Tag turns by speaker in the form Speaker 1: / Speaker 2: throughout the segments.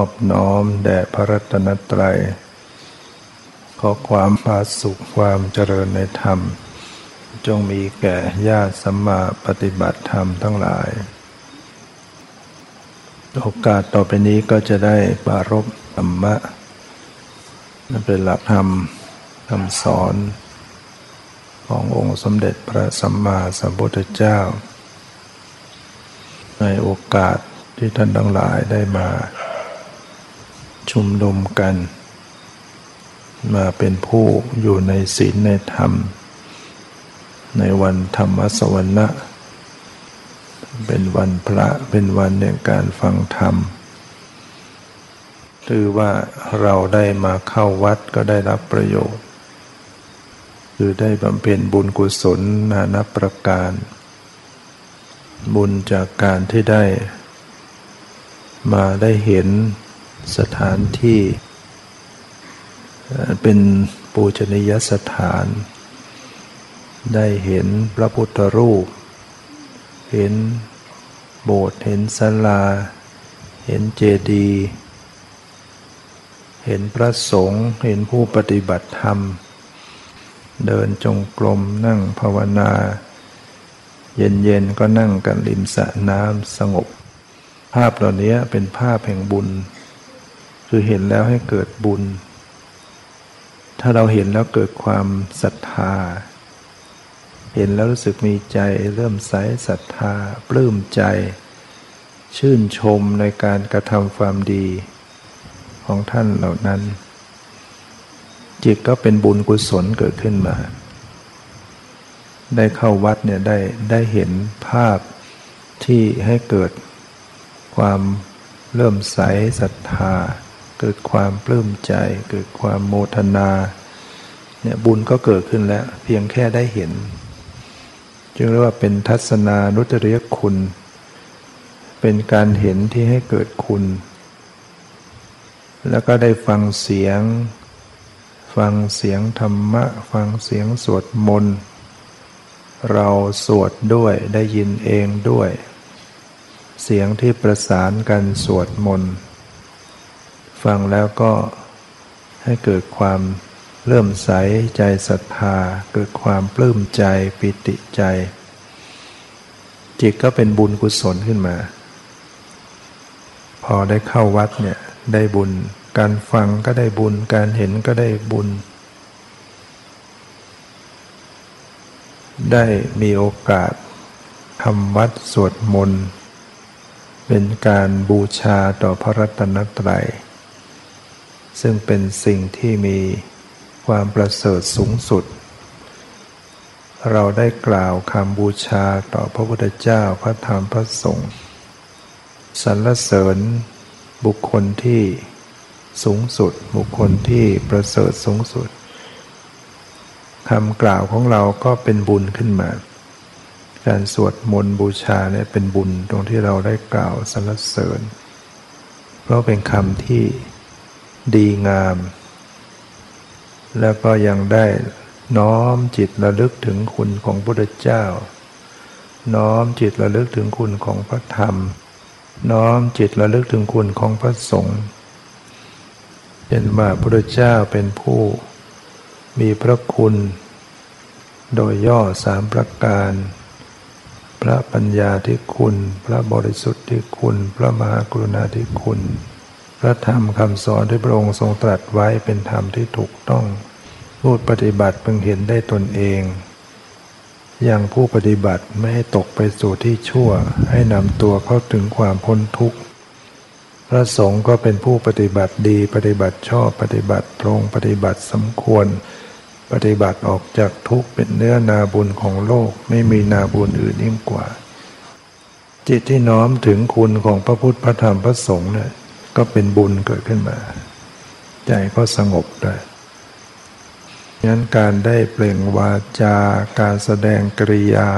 Speaker 1: อบน้อมแด่พระรัตนตรัย ขอความพาสุขความเจริญในธรรม จงมีแก่ญาติสัมมาปฏิบัติธรรมทั้งหลาย โอกาสต่อไปนี้ก็จะได้ปารบธรรมะนั่นเป็นหลักธรรมคำสอนขององค์สมเด็จพระสัมมาสัมพุทธเจ้า ในโอกาสที่ท่านทั้งหลายได้มา ชุมนุมกัน มาเป็นผู้อยู่ในศีลในธรรม ในวันธรรมสวรรณะเป็นวันพระเป็นวันแห่งการฟังธรรมถือว่าเราได้มาเข้าวัดก็ได้รับประโยชน์ คือได้บำเพ็ญบุญกุศลนานับประการ บุญจากการที่ได้ มาได้เห็น สถานที่เป็นปูชนียสถาน ได้เห็นพระพุทธรูป เห็นโบสถ์เห็นศาลา เห็นเจดีย์เห็นพระสงฆ์เห็นผู้ปฏิบัติธรรม เดินจงกรมนั่งภาวนา เย็นๆก็นั่งกันริมสระน้ำสงบ ภาพเหล่านี้เป็นภาพแห่งบุญ คือเห็นแล้วให้เกิดบุญ ถ้าเราเห็นแล้วเกิดความศรัทธา เห็นแล้วรู้สึกมีใจเริ่มใสศรัทธาปลื้มใจ ชื่นชมในการกระทำความดีของท่านเหล่านั้น จิตก็เป็นบุญกุศลเกิดขึ้นมา ได้เข้าวัดเนี่ยได้ได้เห็นภาพที่ให้เกิดความเริ่มใสศรัทธา เกิดความปลื้มใจ เกิดความโมทนาเนี่ยบุญก็เกิดขึ้นแล้ว เพียงแค่ได้เห็น จึงเรียกว่าเป็นทัศนานุตริยคุณ เป็นการเห็นที่ให้เกิดคุณ แล้วก็ได้ฟังเสียง ฟังเสียงธรรมะ ฟังเสียงสวดมนต์เราสวดด้วยได้ยินเองด้วย เสียงที่ประสานกันสวดมนต์ ฟังแล้วก็ให้เกิดความเริ่มใสใจศรัทธา เกิดความปลื้มใจปิติใจ จิตก็เป็นบุญกุศลขึ้นมา พอได้เข้าวัดเนี่ยได้บุญ การฟังก็ได้บุญ การเห็นก็ได้บุญ ได้มีโอกาสทำวัดสวดมนต์เป็นการบูชาต่อพระรัตนตรัย ซึ่งเป็นสิ่งที่มีความประเสริฐสูงสุด เราได้กล่าวคำบูชาต่อพระพุทธเจ้าพระธรรมพระสงฆ์สรรเสริญบุคคลที่สูงสุด บุคคลที่ประเสริฐสูงสุดคำกล่าวของเราก็เป็นบุญขึ้นมา การสวดมนต์บูชาเนี่ยเป็นบุญตรงที่เราได้กล่าวสรรเสริญ เพราะเป็นคำที่ ดีงาม แล้วก็ยังได้น้อมจิตระลึกถึงคุณของพระพุทธเจ้า น้อมจิตระลึกถึงคุณของพระธรรม น้อมจิตระลึกถึงคุณของพระสงฆ์เห็นว่าพระพุทธเจ้าเป็นผู้มีพระคุณ โดยย่อสามประการ พระปัญญาที่คุณ พระบริสุทธิ์ที่คุณ พระมหากรุณาธิคุณ พระธรรมคำสอนที่พระองค์ทรงตรัสไว้เป็นธรรมที่ถูกต้อง ผู้ปฏิบัติเพิ่งเห็นได้ตนเอง อย่างผู้ปฏิบัติไม่ให้ตกไปสู่ที่ชั่ว ให้นำตัวเข้าถึงความพ้นทุกข์ พระสงฆ์ก็เป็นผู้ปฏิบัติดีปฏิบัติชอบปฏิบัติตรงปฏิบัติสมควร ปฏิบัติออกจากทุกข์เป็นเนื้อนาบุญของโลกไม่มีนาบุญอื่นยิ่งกว่า จิตที่น้อมถึงคุณของพระพุทธพระธรรมพระสงฆ์เนี่ย ก็เป็นบุญเกิดขึ้นมา ใจก็สงบได้งั้นการได้เปล่งวาจาการแสดงกริยา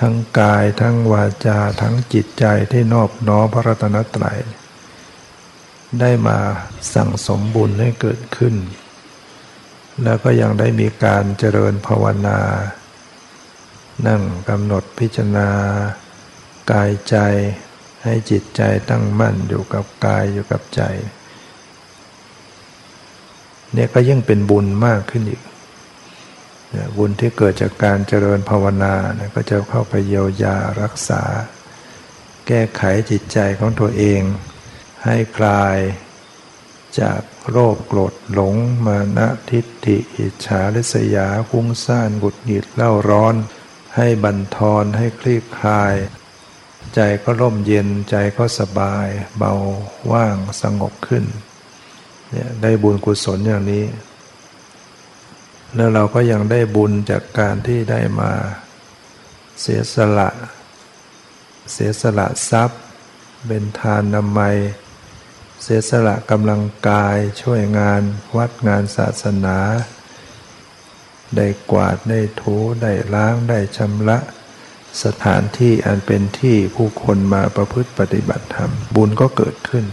Speaker 1: ทั้งกายทั้งวาจาทั้งจิตใจที่นอบน้อมพระรัตนตรัย ได้มาสั่งสมบุญให้เกิดขึ้น แล้วก็ยังได้มีการเจริญภาวนา นั่งกำหนดพิจารณากายใจ ให้จิตใจตั้งมั่นอยู่กับกายอยู่กับใจ เนี่ยก็ยิ่งเป็นบุญมากขึ้นอีกบุญที่เกิดจากการเจริญภาวนาเนี่ยก็จะเข้าไปเยียวยารักษา แก้ไขจิตใจของตัวเอง ให้คลายจากโรคโกรธหลงมานะทิฏฐิอิจฉาริษยาคุ้งซ่านกุดหงิดเล่าร้อน ให้บันทอนให้คลี่คลาย ใจก็ร่มเย็นใจก็สบาย เบาว่างสงบขึ้นเนี่ยได้บุญกุศลอย่างนี้ แล้วเราก็ยังได้บุญจากการที่ได้มาเสียสละ เสียสละทรัพย์ เป็นทานนามัย เสียสละกำลังกายช่วยงานวัดงานศาสนา ได้กวาดได้ถูได้ล้างได้ชำระ สถานที่อันเป็นที่ผู้คนมาประพฤติปฏิบัติธรรม บุญก็เกิดขึ้น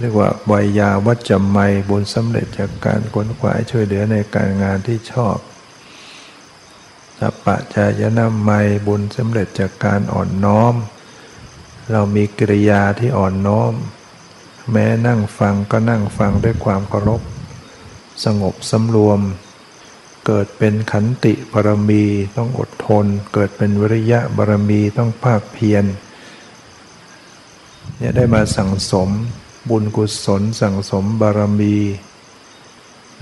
Speaker 1: เรียกว่าวัยยาวัจจไมบุญสำเร็จจากการขนขวายช่วยเหลือในการงานที่ชอบสัปะจายนาไมบุญสำเร็จจากการอ่อนน้อม เรามีกิริยาที่อ่อนน้อม แม้นั่งฟังก็นั่งฟังด้วยความเคารพ สงบสำรวม เกิดเป็นขันติบารมีต้องอดทน เกิดเป็นวิริยะบารมีต้องภาคเพียรเนี่ยได้มาสั่งสมบุญกุศลสั่งสมบารมี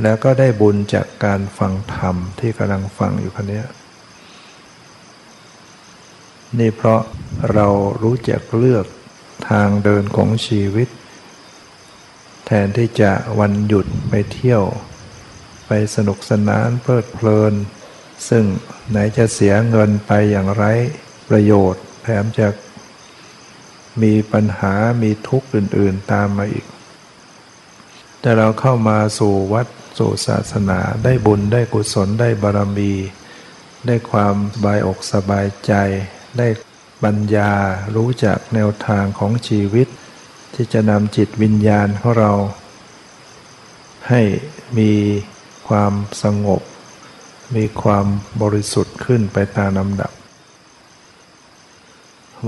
Speaker 1: แล้วก็ได้บุญจากการฟังธรรมที่กำลังฟังอยู่คนนี้นี่เพราะเรารู้จักเลือกทางเดินของชีวิต แทนที่จะวันหยุดไปเที่ยว ไปสนุกสนานเพลิดเพลิน ซึ่งไหนจะเสียเงินไปอย่างไรประโยชน์ แถมจะมีปัญหามีทุกข์อื่น ๆ ตามมาอีก แต่เราเข้ามาสู่วัดสู่ศาสนาได้บุญได้กุศลได้บารมี ได้ความสบายอกสบายใจ ได้ปัญญารู้จักแนวทางของชีวิต ที่จะนำจิตวิญญาณของเรา ให้มี ความสงบ มีความบริสุทธิ์ขึ้นไปตามลำดับ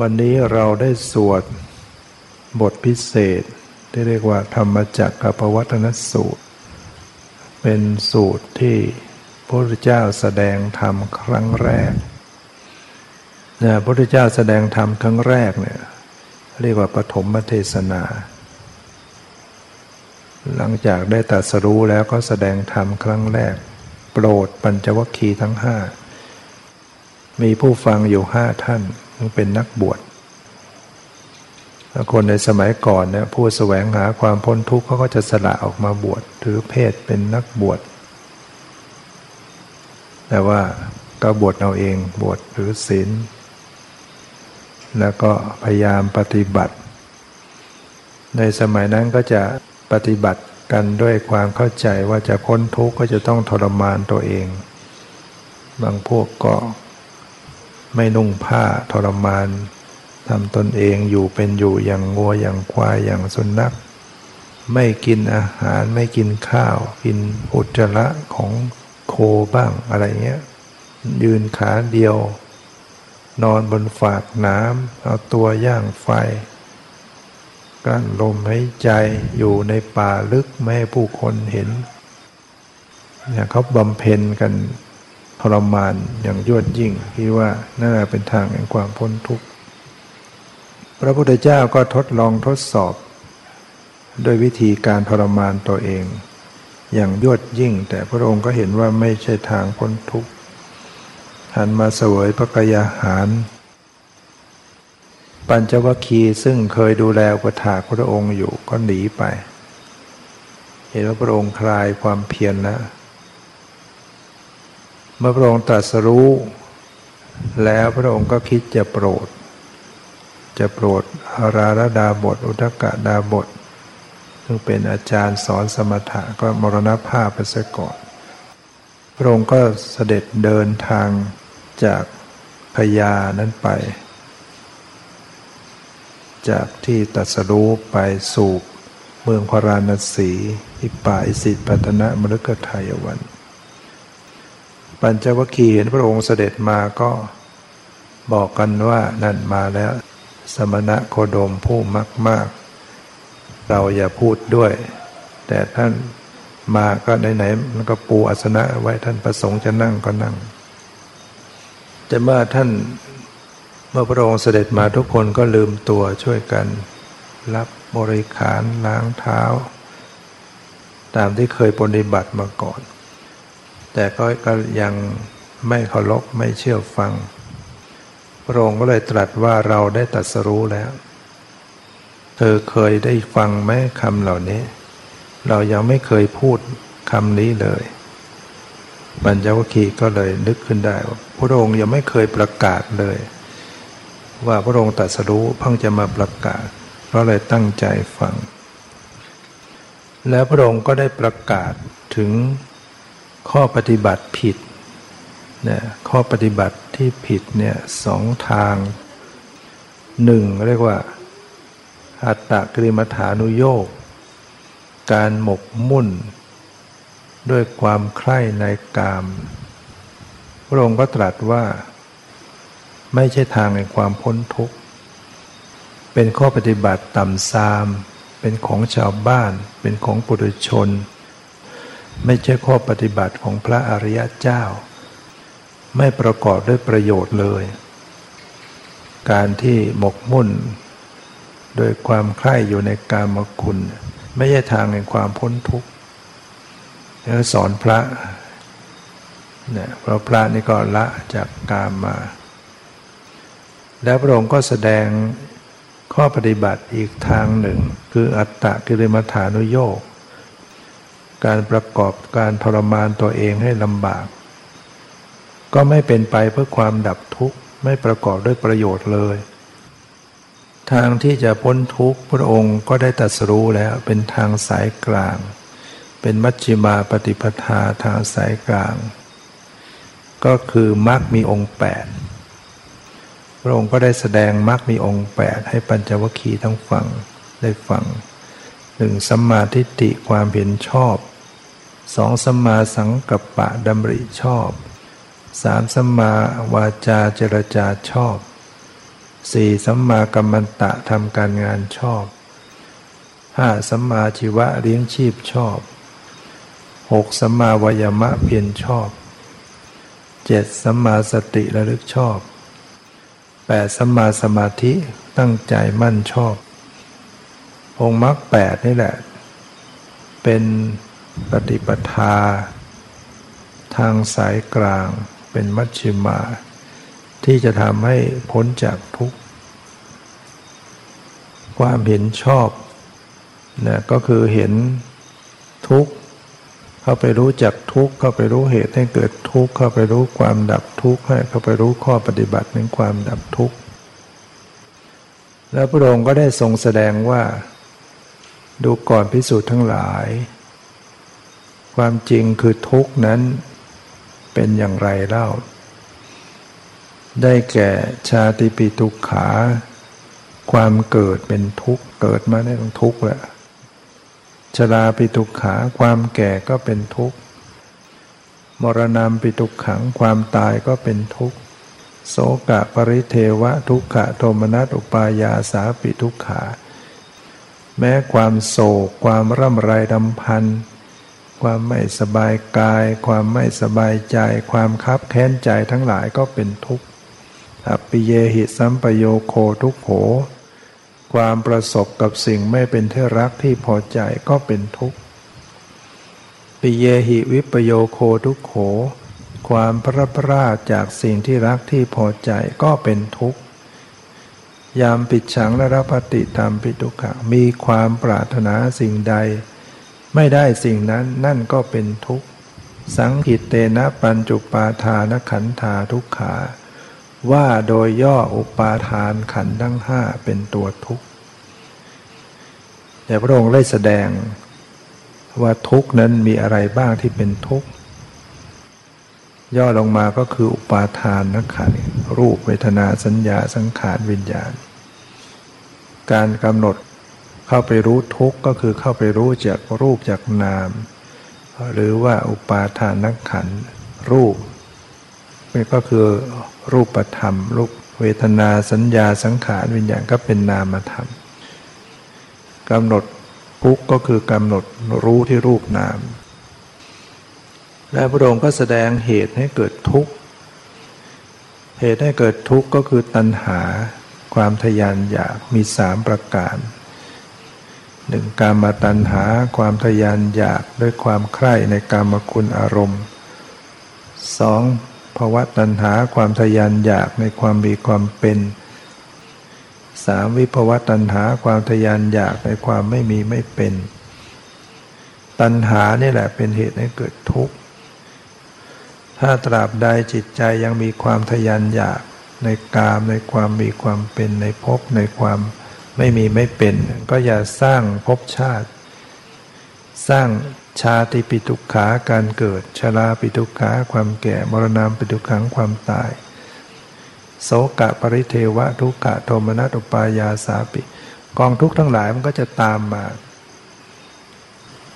Speaker 1: วันนี้เราได้สวดบทพิเศษ ที่เรียกว่าธรรมจักรกับวัฒนสูตร เป็นสูตรที่พระพุทธเจ้าแสดงธรรมครั้งแรกเนี่ยพระพุทธเจ้าแสดงธรรมครั้งแรกเนี่ยเรียกว่าปฐมเทศนา หลังจากได้ตัดสรู้แล้วก็แสดงธรรมครั้งแรก โปรดปัญจวัคคีย์ทั้งห้ามีผู้ฟังอยู่ห้าท่านเป็นนักบวชคนในสมัยก่อนเนี่ยผู้แสวงหาความพ้นทุกข์เขาก็จะสละออกมาบวชถือเพศเป็นนักบวช แต่ว่าก็บวชเอาเองบวชหรือศีลแล้วก็พยายามปฏิบัติ ในสมัยนั้นก็จะ ปฏิบัติกันด้วยความเข้าใจว่าจะพ้นทุกข์ก็จะต้องทรมานตัวเอง บางพวกก็ไม่นุ่งผ้าทรมานทำตนเองอยู่เป็นอยู่อย่างงัวอย่างควายอย่างสุนัข ไม่กินอาหารไม่กินข้าว กินอุจจาระของโคบ้างอะไรเงี้ย ยืนขาเดียว นอนบนฝากน้ำเอาตัวย่างไฟ กั้นลมหายใจอยู่ในป่าลึกไม่ให้ผู้คนเห็นเนี่ยเขาบำเพ็ญกันทรมานอย่างยวดยิ่งที่ว่านั่นเป็นทางแห่งความพ้นทุกข์ พระพุทธเจ้าก็ทดลองทดสอบโดยวิธีการทรมานตัวเอง อย่างยวดยิ่ง แต่พระองค์ก็เห็นว่าไม่ใช่ทางพ้นทุกข์หันมาเสวยพระกยาหาร ปัญจวัคคีย์ซึ่งเคยดูแลประถาพระองค์อยู่ก็หนีไป เห็นว่าพระองค์คลายความเพียรแล้วเมื่อพระองค์ตรัสรู้ แล้วพระองค์ก็คิดจะโปรด จะโปรดอาราลดาบท อุทกะดาบท ซึ่งเป็นอาจารย์สอนสมถะก็มรณภาพไปซะก่อน พระองค์ก็เสด็จเดินทางจากพญานั้นไป จากที่ตัสรู้ไปสู่เมืองพาราณสีที่ป่าอิสิปตนะมฤคทายวัน ปัญจวัคคีย์เห็นพระองค์เสด็จมาก็บอกกันว่านั่นมาแล้ว สมณะโคดมผู้มากมากเราอย่าพูดด้วย แต่ท่านมาก็ไหนๆมันก็ปูอาสนะไว้ท่านประสงค์จะนั่งก็นั่ง แต่เมื่อท่าน เมื่อพระองค์เสด็จมาทุกคนก็ลืมตัวช่วยกัน รับบริขารล้างเท้า ตามที่เคยปฏิบัติมาก่อน แต่ก็ก็ยังไม่เคารพไม่เชื่อฟัง พระองค์ก็เลยตรัสว่าเราได้ตัดสรู้แล้ว เธอเคยได้ฟังไหมคำเหล่านี้ เรายังไม่เคยพูดคำนี้เลยปัญจวัคคีย์ก็เลยนึกขึ้นได้ว่าพระองค์ยังไม่เคยประกาศเลย ว่าพระองค์ตัดสรู้เพิ่งจะมาประกาศ เพราะเลยตั้งใจฟัง แล้วพระองค์ก็ได้ประกาศถึงข้อปฏิบัติผิดเนี่ยข้อปฏิบัติที่ผิดเนี่ยสองทางหนึ่งเรียกว่า อัตตกริมฐานุโยกการหมกมุ่น ด้วยความใคร่ในกาม พระองค์ก็ตรัสว่า ไม่ใช่ทางในความพ้นทุกข์ เป็นข้อปฏิบัติต่ำซาม เป็นของชาวบ้าน เป็นของปุถุชน ไม่ใช่ข้อปฏิบัติของพระอริยเจ้า ไม่ประกอบด้วยประโยชน์เลย การที่หมกมุ่น โดยความใคร่อยู่ในกามคุณ ไม่ใช่ทางแห่งความพ้นทุกข์แล้วสอนพระเนี่ยเพราะพระนี่ก็ละจากกามมา แล้วพระองค์ก็แสดงข้อปฏิบัติอีกทางหนึ่ง คืออัตตะกิริมฐานุโยกการประกอบการทรมานตัวเองให้ลำบาก ก็ไม่เป็นไปเพื่อความดับทุกข์ไม่ประกอบด้วยประโยชน์เลย ทางที่จะพ้นทุกข์พระองค์ก็ได้ตรัสรู้แล้วเป็นทางสายกลาง เป็นมัชฌิมาปฏิปทาทางสายกลาง ก็คือมรรคมีองค์แปด พระองค์ก็ได้แสดงมรรคมีองค์แปดให้ปัญจวัคคีย์ทั้งฟังได้ฟังหนึ่งสัมมาทิฏฐิความเห็นชอบสองสัมมาสังกัปปะดำริชอบสามสัมมาวาจาเจรจาชอบสี่สัมมากัมมันตะทำการงานชอบห้าสัมมาชีวะเลี้ยงชีพชอบหกสัมมาวายมะเพียรชอบเจ็ดสัมมาสติระลึกชอบ แปดสัมมาสมาธิตั้งใจมั่นชอบ องค์มรรคแปดนี่แหละ เป็นปฏิปทา ทางสายกลางเป็นมัชฌิมา ที่จะทำให้พ้นจากทุกข์ ความเห็นชอบนะก็คือเห็นทุกข์ เข้าไปรู้จักทุกข์เข้าไปรู้เหตุให้เกิดทุกข์เข้าไปรู้ความดับทุกข์ให้เข้าไปรู้ข้อปฏิบัติในความดับทุกข์แล้วพระองค์ก็ได้ทรงแสดงว่า ดูก่อนพิสูจน์ทั้งหลาย ความจริงคือทุกนั้นเป็นอย่างไรเล่า ได้แก่ชาติปิทุกขา ความเกิดเป็นทุกข์เกิดมาได้ต้องทุกข์แหละ ชราปิทุกขาความแก่ก็เป็นทุกข์ มรณะปิทุกขังความตายก็เป็นทุกข์ โสกะปริเทวะทุกขะโทมนัสอุปายาสาปิทุกขา แม้ความโศก ความร่ำไรดำพันความไม่สบายกาย ความไม่สบายใจ ความคับแค้นใจทั้งหลายก็เป็นทุกข์อปิเยหิสัมปโยโคทุกโข ความประสบกับสิ่งไม่เป็นที่รักที่พอใจก็เป็นทุกข์ปิเยหิวิปโยโคทุกโข ความพระพราจากสิ่งที่รักที่พอใจก็เป็นทุกข์ ยามปิดฉังและรับปฏิตามปิทุกขะมีความปรารถนาสิ่งใด ไม่ได้สิ่งนั้นนั่นก็เป็นทุกข์ สังขิตเตนะปัญจุปาทานขันธาทุกขา ว่าโดยย่ออุปาทานขันธ์ทั้งห้าเป็นตัวทุกข์แต่พระองค์ได้แสดงว่าทุกข์นั้นมีอะไรบ้างที่เป็นทุกข์ย่อลงมาก็คืออุปาทานนักขันรูปเวทนาสัญญาสังขารวิญญาณ การกำหนดเข้าไปรู้ทุกข์ก็คือเข้าไปรู้จากรูปจากนาม หรือว่าอุปาทานนักขันรูป ก็คือรูปธรรมรูปเวทนาสัญญาสังขารวิญญาณก็เป็นนามธรรมกำหนดทุกก็คือกำหนดรู้ที่รูปนาม และพระองค์ก็แสดงเหตุให้เกิดทุกข์ เหตุให้เกิดทุกข์ก็คือตัณหา ความทยานอยากมีสามประการหนึ่งการมาตัณหาความทยานอยากด้วยความใคร่ในกามคุณอารมณ์สอง ภาวะตัณหาความทยานอยากในความมีความเป็นสามวิภวะตัณหาความทยานอยากในความไม่มีไม่เป็น ตัณหานี่แหละเป็นเหตุให้เกิดทุกข์ ถ้าตราบใดจิตใจยังมีความทยานอยากในกามในความมีความเป็นในภพในความไม่มีไม่เป็น ก็อย่าสร้างภพชาติ สร้าง ชาติปิทุกขาการเกิด ชราปิทุกขาความแก่ มรณะปิทุกขังความตาย โสกะปริเทวะทุกขะโทมนัสอุปายาสาปิ กองทุกข์ทั้งหลายมันก็จะตามมา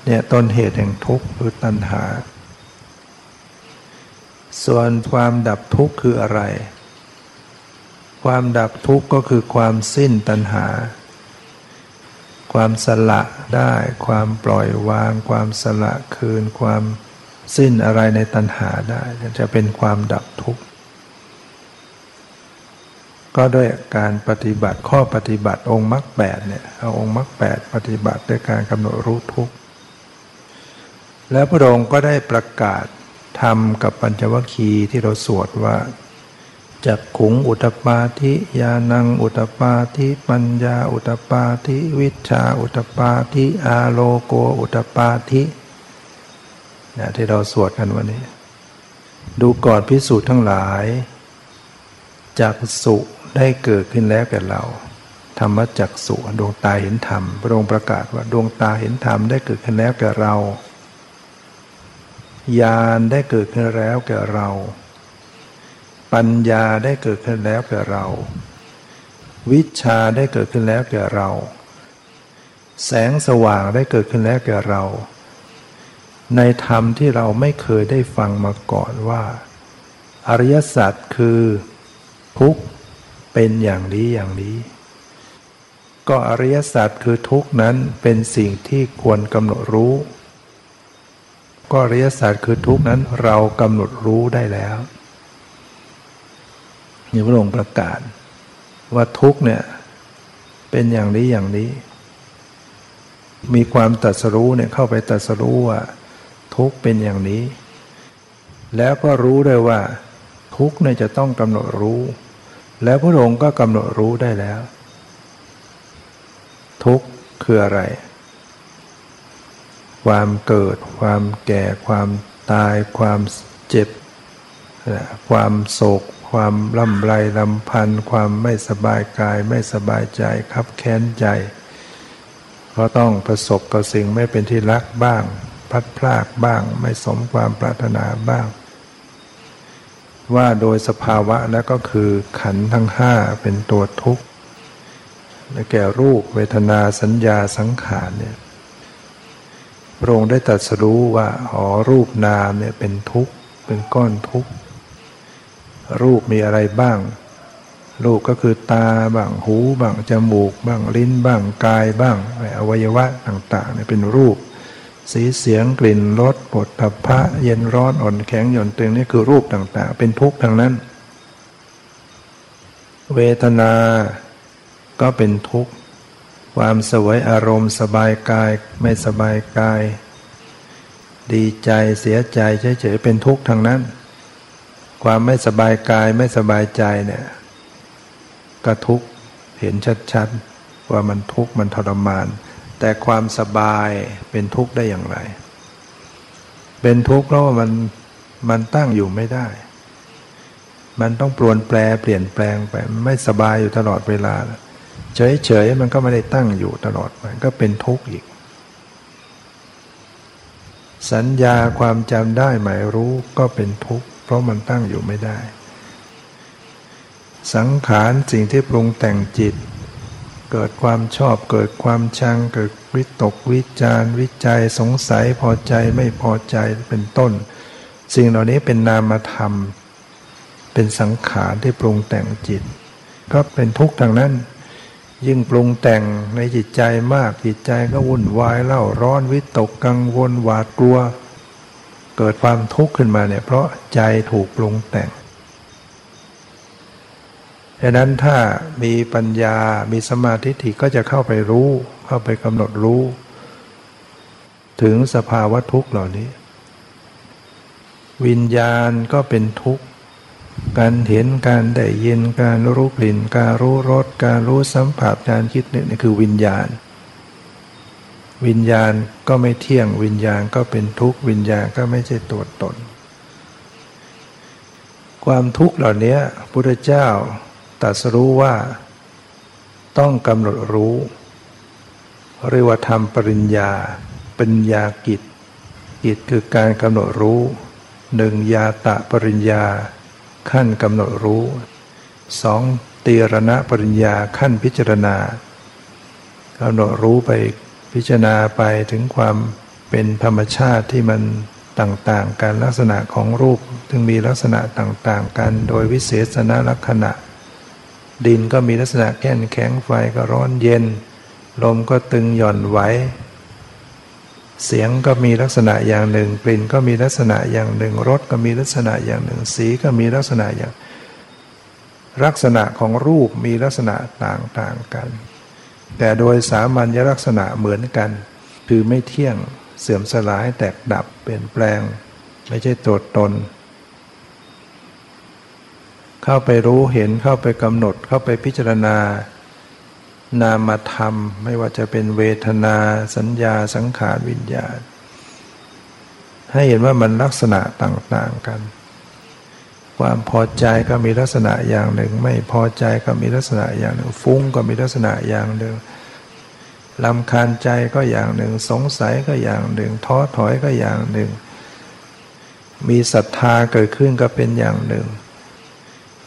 Speaker 1: เนี่ยต้นเหตุแห่งทุกข์คือตัณหา ส่วนความดับทุกข์คืออะไร ความดับทุกข์ก็คือความสิ้นตัณหา ความสละได้ ความปล่อยวาง ความสละคืน ความสิ้นอะไรในตัณหาได้จะเป็นความดับทุกข์ ก็ด้วยการปฏิบัติข้อปฏิบัติองค์มรรคแปดเนี่ยเอาองค์มรรคแปดปฏิบัติด้วยการกำหนดรู้ทุกข์แล้วพระองค์ก็ได้ประกาศทำกับปัญจวัคคีย์ที่เราสวดว่า จักขุงอุตปาทิยานังอุตปาทิปัญญาอุตปาทิวิชาอุตปาทิอาโลโกอุตปาทินะที่เราสวดกันวันนี้ ดูก่อนพิสูจน์ทั้งหลายจากสุได้เกิดขึ้นแล้วแก่เรา ธรรมจักสุดวงตาเห็นธรรมพระองค์ประกาศว่าดวงตาเห็นธรรมได้เกิดขึ้นแล้วแก่เราญาณได้เกิดขึ้นแล้วแก่เรา ปัญญาได้เกิดขึ้นแล้วแก่เรา วิชาได้เกิดขึ้นแล้วแก่เรา แสงสว่างได้เกิดขึ้นแล้วแก่เรา ในธรรมที่เราไม่เคยได้ฟังมาก่อนว่า อริยสัจคือทุกเป็นอย่างนี้อย่างนี้ ก็อริยสัจคือทุกนั้นเป็นสิ่งที่ควรกำหนดรู้ ก็อริยสัจคือทุกนั้นเรากำหนดรู้ได้แล้ว นี่พระองค์ประกาศ ว่าทุกเนี่ยเป็นอย่างนี้อย่างนี้ มีความตัดสรู้เนี่ยเข้าไปตัดสรู้ว่าทุกเป็นอย่างนี้ แล้วก็รู้เลยว่า ทุกเนี่ยจะต้องกำหนดรู้ แล้วพระองค์ก็กำหนดรู้ได้แล้ว ทุกคืออะไร ความเกิด ความแก่ ความตาย ความเจ็บ ความโศก ความลำไรลำพันธ์ความไม่สบายกายไม่สบายใจคับแค้นใจ ก็ต้องประสบกับสิ่งไม่เป็นที่รักบ้าง พัดพลากบ้าง ไม่สมความปรารถนาบ้าง ว่าโดยสภาวะแล้วก็คือขันทั้งห้าเป็นตัวทุกข์แก่รูปเวทนาสัญญาสังขารเนี่ยพระองค์ได้ตรัสรู้ว่าอ๋อรูปนามเนี่ยเป็นทุกข์เป็นก้อนทุกข์ รูปมีอะไรบ้าง รูปก็คือตาบ้างหูบ้างจมูกบ้างลิ้นบ้างกายบ้างอวัยวะต่างๆเนี่ยเป็นรูป สีเสียงกลิ่นรสปดตพะ เย็นร้อนอ่อนแข็งหย่อนตึงนี่คือรูปต่างๆ เป็นทุกข์ทางนั้น เวทนาก็เป็นทุกข์ ความสวยอารมณ์สบายกายไม่สบายกาย ดีใจเสียใจเฉยๆเป็นทุกข์ทางนั้น ความไม่สบายกายไม่สบายใจเนี่ยก็ทุกข์เห็นชัดๆว่ามันทุกข์มันทรมาน แต่ความสบายเป็นทุกข์ได้อย่างไร เป็นทุกข์เพราะว่ามันมันตั้งอยู่ไม่ได้ มันต้องปลวนแปลเปลี่ยนแปลงไปไม่สบายอยู่ตลอดเวลา เฉยๆมันก็ไม่ได้ตั้งอยู่ตลอดมันก็เป็นทุกข์อีก สัญญาความจำได้หมายรู้ก็เป็นทุกข์ เพราะมันตั้งอยู่ไม่ได้ สังขารสิ่งที่ปรุงแต่งจิต เกิดความชอบเกิดความชัง เกิดวิตกวิจารวิจัยสงสัยพอใจไม่พอใจเป็นต้น สิ่งเหล่านี้เป็นนามธรรม เป็นสังขารที่ปรุงแต่งจิต ก็เป็นทุกข์ทางนั้นยิ่งปรุงแต่งในจิตใจมากจิตใจก็วุ่นวายเล่าร้อนวิตกกังวลหวาดกลัว เกิดความทุกข์ขึ้นมาเนี่ยเพราะใจถูกปรุงแต่งดังนั้นถ้ามีปัญญา มีสมาธิิก็จะเข้าไปรู้ เข้าไปกำหนดรู้ ถึงสภาวะทุกข์เหล่านี้ วิญญาณก็เป็นทุกข์ การเห็น การได้ยิน การรู้กลิ่น การรู้รส การรู้สัมผัส การคิดนี่คือวิญญาณ วิญญาณก็ไม่เที่ยง วิญญาณก็เป็นทุกข์ วิญญาณก็ไม่ใช่ตัวตน ความทุกข์เหล่านี้พุทธเจ้าตรัสรู้ว่า ต้องกำหนดรู้เรียกว่าทำปริญญาปัญญากิจ กิจคือการกำหนดรู้หนึ่งยาตะปริญญา ขั้นกำหนดรู้สองตีรณะปริญญาขั้นพิจารณากำหนดรู้ไป พิจารณาไปถึงความเป็นธรรมชาติที่มันต่างๆกันลักษณะของรูปถึงมีลักษณะต่างๆ กันโดยวิเศษณลักษณะ ดินก็มีลักษณะแข็งแข็งไฟก็ร้อนเย็น ลมก็ตึงหย่อนไหวเสียงก็มีลักษณะอย่างหนึ่ง กลิ่นก็มีลักษณะอย่างหนึ่งรสก็มีลักษณะอย่างหนึ่ง สีก็มีลักษณะอย่าง ลักษณะของรูปมีลักษณะต่างๆกัน แต่โดยสามัญลักษณะเหมือนกัน คือไม่เที่ยงเสื่อมสลายแตกดับเปลี่ยนแปลง ไม่ใช่ตัวตน เข้าไปรู้เห็นเข้าไปกำหนดเข้าไปพิจารณา นามธรรม ไม่ว่าจะเป็นเวทนา สัญญาสังขารวิญญาณ ให้เห็นว่ามันลักษณะต่างๆกัน ความพอใจก็มีลักษณะอย่างหนึ่ง ไม่พอใจก็มีลักษณะอย่างหนึ่ง ฟุ้งก็มีลักษณะอย่างหนึ่งลำคาญใจก็อย่างหนึ่ง สงสัยก็อย่างหนึ่ง ท้อถอยก็อย่างหนึ่ง มีศรัทธาเกิดขึ้นก็เป็นอย่างหนึ่ง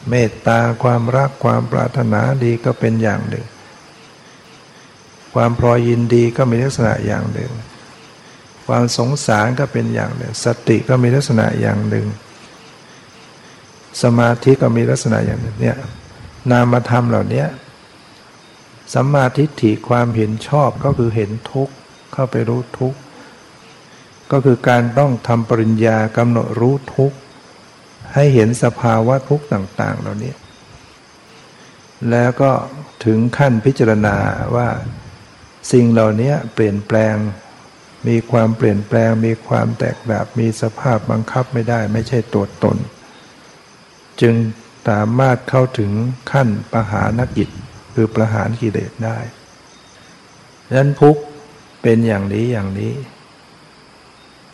Speaker 1: เมตตาความรักความปรารถนาดีก็เป็นอย่างหนึ่ง ความพลอยยินดีก็มีลักษณะอย่างหนึ่ง ความสงสารก็เป็นอย่างหนึ่ง สติก็มีลักษณะอย่างหนึ่ง สมาธิก็มีลักษณะอย่างนี้เนี่ยนามธรรมเหล่านี้สัมมาทิฏฐิความเห็นชอบก็คือเห็นทุกข์เข้าไปรู้ทุกข์ก็คือการต้องทำปริญญากำหนดรู้ทุกข์ให้เห็นสภาวะทุกข์ต่าง ๆ เหล่านี้ แล้วก็ถึงขั้นพิจารณาว่าสิ่งเหล่านี้เปลี่ยนแปลง มีความเปลี่ยนแปลง มีความแตกแบบมีสภาพบังคับไม่ได้ ไม่ใช่ตัวตน จึงสามารถเข้าถึงขั้นประหารกิจคือประหารกิเลสได้ดังนั้นพุกเป็นอย่างนี้อย่างนี้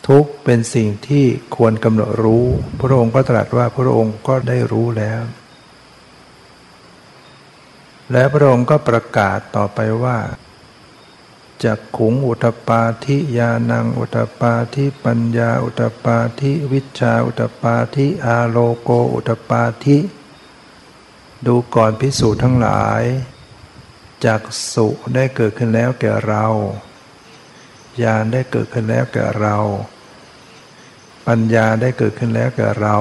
Speaker 1: ทุกเป็นสิ่งที่ควรกำหนดรู้ พระองค์ก็ตรัสว่าพระองค์ก็ได้รู้แล้ว และพระองค์ก็ประกาศต่อไปว่า จากขุงอุตปาทิยานังอุตปาทิปัญญาอุตปาทิวิชาอุตปาทิอาโลโกอุตปาทิดูก่อนพิสูจน์ทั้งหลายจากสุได้เกิดขึ้นแล้วแก่เราญาณได้เกิดขึ้นแล้วแก่เรา ปัญญาได้เกิดขึ้นแล้วแก่เรา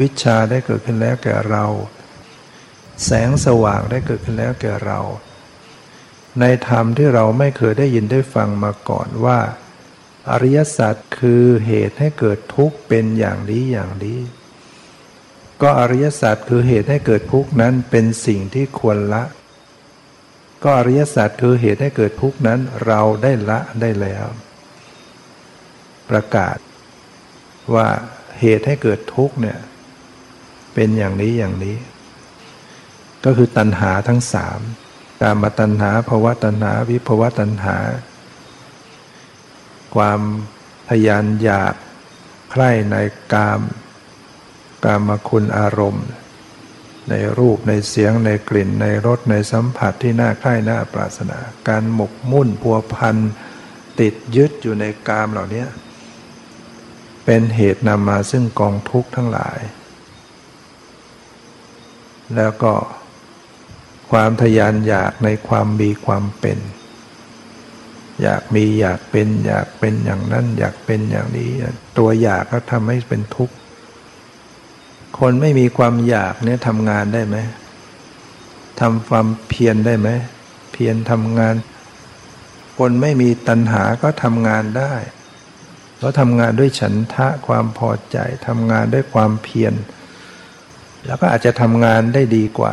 Speaker 1: วิชาได้เกิดขึ้นแล้วแก่เรา แสงสว่างได้เกิดขึ้นแล้วแก่เรา ในธรรมที่เราไม่เคยได้ยินได้ฟังมาก่อนว่า อริยสัจคือเหตุให้เกิดทุกข์เป็นอย่างนี้อย่างนี้ก็อริยสัจคือเหตุให้เกิดทุกข์นั้นเป็นสิ่งที่ควรละ ก็อริยสัจคือเหตุให้เกิดทุกข์นั้นเราได้ละได้แล้ว ประกาศ ว่าเหตุให้เกิดทุกข์เนี่ยเป็นอย่างนี้อย่างนี้ ก็คือตัณหาทั้งสาม กามตัณหาภาวะตัณหา วิภวะตัณหา ความพยานอยากใคร่ในกาม กามคุณอารมณ์ ในรูปในเสียงในกลิ่นในรสในสัมผัสที่น่าใคร่น่าปรารถนา การหมกมุ่นพัวพันติดยึดอยู่ในกามเหล่านี้เป็นเหตุนำมาซึ่งกองทุกข์ทั้งหลาย แล้วก็ ความทยานอยากในความมีความเป็น อยากมีอยากเป็น อยากเป็นอย่างนั้น อยากเป็นอย่างนี้ ตัวอยากก็ทำให้เป็นทุกข์ คนไม่มีความอยากเนี่ยทำงานได้ไหมทำความเพียรได้ไหมเพียรทำงาน คนไม่มีตัณหาก็ทำงานได้เขาทำงานด้วยฉันทะความพอใจทำงานด้วยความเพียรแล้วก็อาจจะทำงานได้ดีกว่า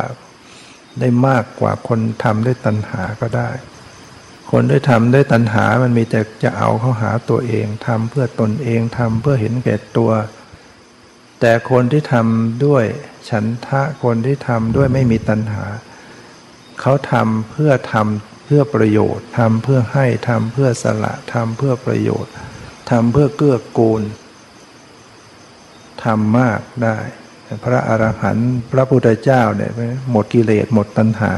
Speaker 1: ได้มากกว่าคนทำด้วยตัณหาก็ได้ คนด้ทำด้วยตัณหามันมีแต่จะเอาเข้าหาตัวเองทำเพื่อตนเองทำเพื่อเห็นแก่ตัว แต่คนที่ทำด้วยฉันทะคนที่ทำด้วยไม่มีตัณหา เขาทำเพื่อทำเพื่อประโยชน์ทำเพื่อให้ทำเพื่อสละทำเพื่อประโยชน์ทำเพื่อเกื้อกูลทำมากได้ พระอรหันต์พระพุทธเจ้าเนี่ยหมดกิเลสหมดตัณหา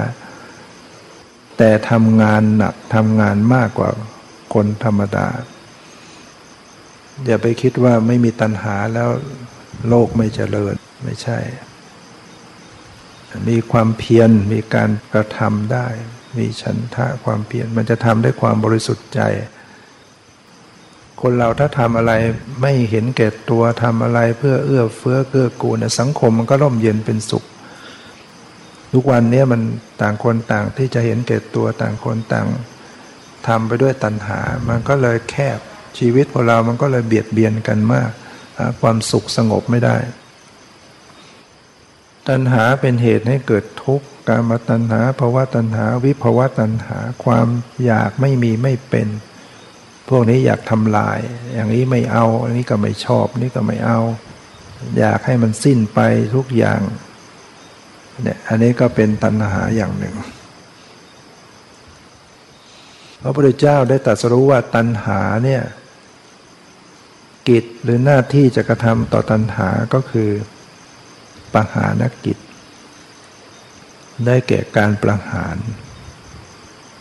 Speaker 1: แต่ทำงานหนักทำงานมากกว่าคนธรรมดา อย่าไปคิดว่าไม่มีตัณหาแล้วโลกไม่เจริญไม่ใช่ มีความเพียรมีการกระทำได้ มีฉันทะความเพียรมันจะทำด้วยความบริสุทธิ์ใจ คนเราถ้าทำอะไรไม่เห็นแก่ตัวทำอะไรเพื่อเอื้อเฟื้อเกื้อกูลสังคมมันก็ร่มเย็นเป็นสุข ทุกวันนี้มันต่างคนต่างที่จะเห็นแก่ตัวต่างคนต่างทำไปด้วยตัณหา มันก็เลยแคบชีวิตของเรามันก็เลยเบียดเบียนกันมากความสุขสงบไม่ได้ ตัณหาเป็นเหตุให้เกิดทุกข์การมตัณหาภาวะตัณหา วิภาวะตัณหาความอยากไม่มีไม่เป็น พวกนี้อยากทำลาย อย่างนี้ไม่เอา อันนี้ก็ไม่ชอบนี่ก็ไม่เอา อยากให้มันสิ้นไปทุกอย่างเนี่ยอันนี้ก็เป็นตัณหาอย่างหนึ่งพระพุทธเจ้าได้ตรัสรู้ว่าตัณหาเนี่ยกิจหรือหน้าที่จะกระทำต่อตัณหาก็คือประหานกิจ ได้แก่การประหาร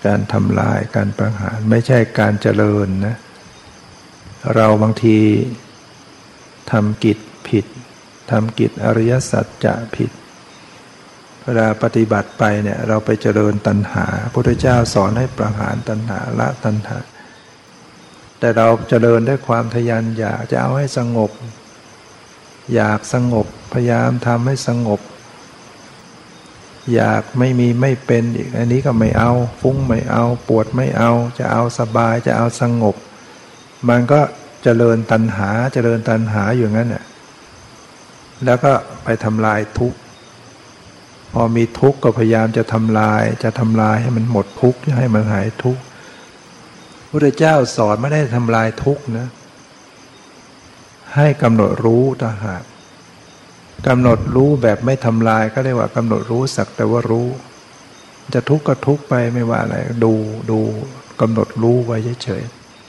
Speaker 1: การทำลายการประหารไม่ใช่การเจริญนะ เราบางทีทำกิจผิดทำกิจอริยสัจจะผิดเวลาปฏิบัติไปเนี่ยเราไปเจริญตัณหาพระพุทธเจ้าสอนให้ประหารตัณหาละตัณหา แต่เราเจริญด้วยความทยานอยากจะเอาให้สงบ อยากสงบพยายามทำให้สงบ อยากไม่มีไม่เป็นอีกอันนี้ก็ไม่เอา ฟุ้งไม่เอา ปวดไม่เอา จะเอาสบายจะเอาสงบ มันก็เจริญตัณหาเจริญตัณหาอยู่งั้นน่ะแล้วก็ไปทำลายทุกข์พอมีทุกข์ก็พยายามจะทำลาย จะทำลายให้มันหมดทุกข์ให้มันหายทุกข์พระเจ้าสอนไม่ได้ทำลายทุกข์นะ ให้กำหนดรู้ต่างหาก กำหนดรู้แบบไม่ทำลายก็เรียกว่ากำหนดรู้สักแต่ว่ารู้ จะทุกข์ก็ทุกข์ไปไม่ว่าอะไร ดูดูกำหนดรู้ไว้เฉย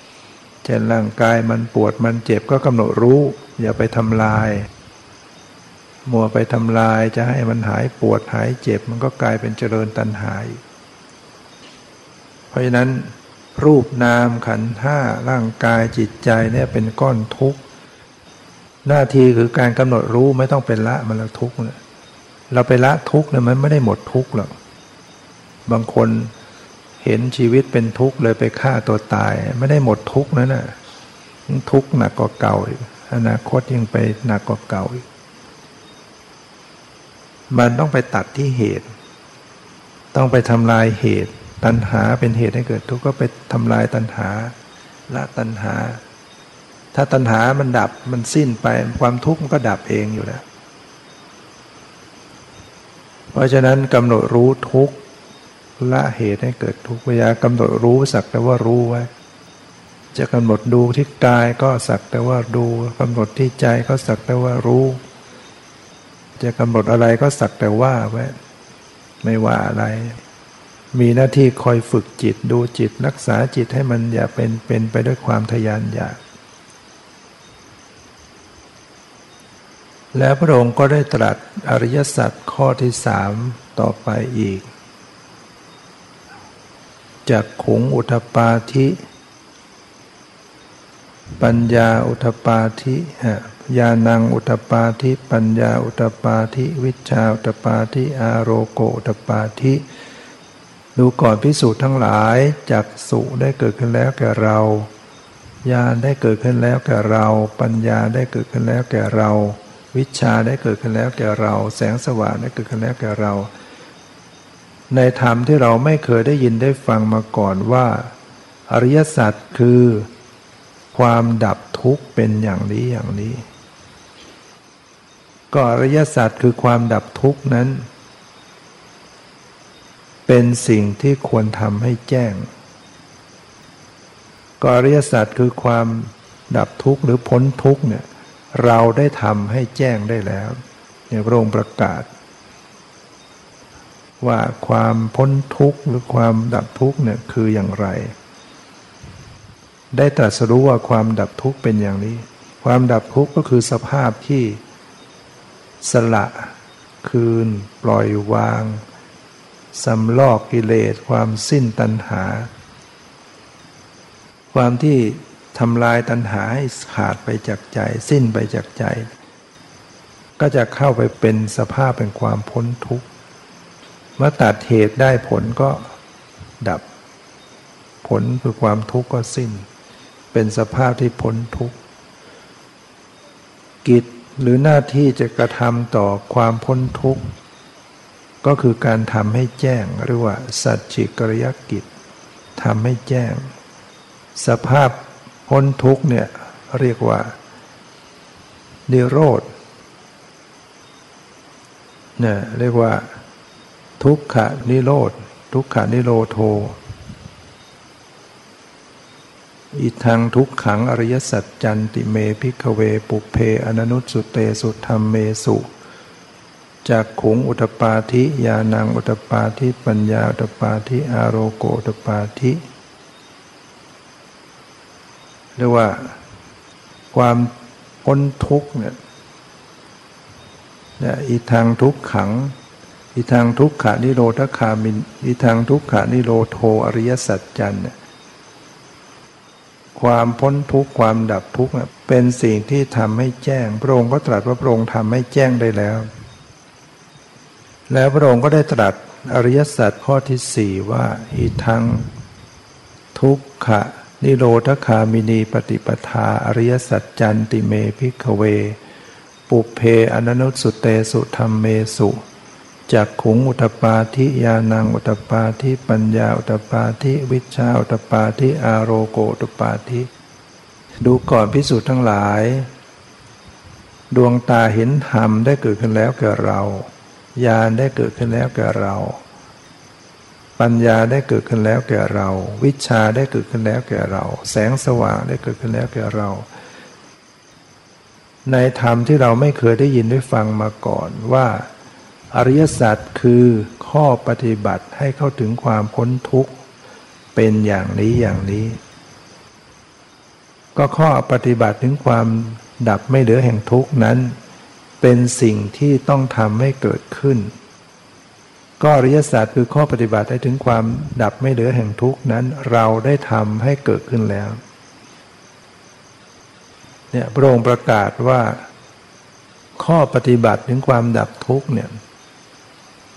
Speaker 1: ๆเช่นร่างกายมันปวดมันเจ็บก็กำหนดรู้ อย่าไปทำลาย มัวไปทำลายจะให้มันหายปวดหายเจ็บมันก็กลายเป็นเจริญตัณหาเพราะฉะนั้นรูปนามขันธ์ห้าร่างกายจิตใจเนี่ยเป็นก้อนทุกข์ หน้าที่คือการกำหนดรู้ไม่ต้องเป็นละมันละทุกข์เราไปละทุกข์เนี่ยมันไม่ได้หมดทุกข์หรอกบางคนเห็นชีวิตเป็นทุกข์เลยไปฆ่าตัวตาย ไม่ได้หมดทุกข์นั่นน่ะทุกข์หนักกว่าเก่าอีกอนาคตยังไปหนักกว่าเก่าอีกมันต้องไปตัดที่เหตุ ต้องไปทำลายเหตุ ตัณหาเป็นเหตุให้เกิดทุกข์ก็ไปทำลายตัณหาละตัณหา ถ้าตัณหามันดับมันสิ้นไปความทุกข์มันก็ดับเองอยู่แล้ว เพราะฉะนั้นกำหนดรู้ทุกข์ละเหตุให้เกิดทุกข์พยากำหนดรู้สักแต่ว่ารู้ไว้ จะกำหนดดูที่กายก็สักแต่ว่าดูกำหนดที่ใจก็สักแต่ว่ารู้ จะกำหนดอะไรก็สักแต่ว่าไว้ไม่ว่าอะไร มีหน้าที่คอยฝึกจิตดูจิตรักษาจิตให้มันอย่าเป็นเป็นไปด้วยความทยานอยาก แล้วพระองค์ก็ได้ตรัสอริยสัจข้อที่สามต่อไปอีก จากขุงอุทปาธิ ปัญญาอุทปาธิญาณังอุทปาธิปัญญาอุทปาธิวิชาอุทปาธิอาโรโกอุทปาธิดูก่อนพิสูจน์ทั้งหลายจากสุได้เกิดขึ้นแล้วแก่เราญาณได้เกิดขึ้นแล้วแก่เรา ปัญญาได้เกิดขึ้นแล้วแก่เรา วิชาได้เกิดขึ้นแล้วแก่เรา แสงสว่างได้เกิดขึ้นแล้วแก่เรา ในธรรมที่เราไม่เคยได้ยินได้ฟังมาก่อนว่า อริยสัจคือ ความดับทุกข์เป็นอย่างนี้อย่างนี้ ก็อริยสัจคือความดับทุกข์นั้น เป็นสิ่งที่ควรทำให้แจ้งก็อริยสัจคือความดับทุกข์หรือพ้นทุกข์เนี่ย เราได้ทำให้แจ้งได้แล้วเนี่ยพระองค์ประกาศ ว่าความพ้นทุกข์หรือความดับทุกข์เนี่ยคืออย่างไร ได้ตรัสรู้ว่าความดับทุกข์เป็นอย่างนี้ ความดับทุกข์ก็คือสภาพที่สละคืน ปล่อยวางสำลอกกิเลสความสิ้นตัณหา ความที่ ทำลายตัณหาให้ขาดไปจากใจ สิ้นไปจากใจ ก็จะเข้าไปเป็นสภาพเป็นความพ้นทุกข์เมื่อตัดเหตุได้ผลก็ดับ ผลคือความทุกข์ก็สิ้น เป็นสภาพที่พ้นทุกข์กิจหรือหน้าที่จะกระทำต่อความพ้นทุกข์ก็คือการทำให้แจ้งหรือว่า สัจจิกริยกิจทำให้แจ้ง สภาพ พ้นทุกเนี่ยเรียกว่านิโรธเนี่ยเรียกว่า ทุกขะนิโรธทุกขานิโรโท อิทังทุกขังอริยสัจจันติเมพิกเวปุเพอนันุสุเตสุธรรมเมสุจากขุงอุตปาธิยานังอุตปาธิปัญญาอุตปาธิอารโกอุตปาธิ เรียกว่าความพ้นทุกเนี่ยอีทางทุกขัง อีทางทุกขานิโรธคามิน อีทางทุกขานิโรโทอริยสัจจันเนี่ยความพ้นทุกข์ความดับทุกข์เป็นสิ่งที่ทำให้แจ้ง พระองค์ก็ตรัสว่าพระองค์ทำให้แจ้งได้แล้ว แล้วพระองค์ก็ได้ตรัสอริยสัจข้อที่สี่ว่าอีทางทุกขะ นิโรธคามินีปฏิปทา อริยสัจจันติเมพิกเว ปุเพอนันุสุเตสุธรรมเมสุจากขุงอุตปาทิยานังอุตปาทิปัญญาอุตปาทิวิชาอุตปาทิอารโกอุตปาทิดูก่อนพิสูจน์ทั้งหลาย ดวงตาเห็นธรรมได้เกิดขึ้นแล้วแก่เราญาณได้เกิดขึ้นแล้วแก่เรา ปัญญาได้เกิดขึ้นแล้วแก่เรา วิชาได้เกิดขึ้นแล้วแก่เรา แสงสว่างได้เกิดขึ้นแล้วแก่เรา ในธรรมที่เราไม่เคยได้ยินได้ฟังมาก่อนว่า อริยสัจคือข้อปฏิบัติให้เข้าถึงความพ้นทุกข์ เป็นอย่างนี้อย่างนี้ ก็ข้อปฏิบัติถึงความดับไม่เหลือแห่งทุกข์นั้น เป็นสิ่งที่ต้องทำให้เกิดขึ้น ก็อริยศาสตร์คือข้อปฏิบัติให้ถึงความดับไม่เหลือแห่งทุกนั้นเราได้ทำให้เกิดขึ้นแล้วเนี่ยพระองค์ประกาศว่า ข้อปฏิบัติถึงความดับทุกเนี่ย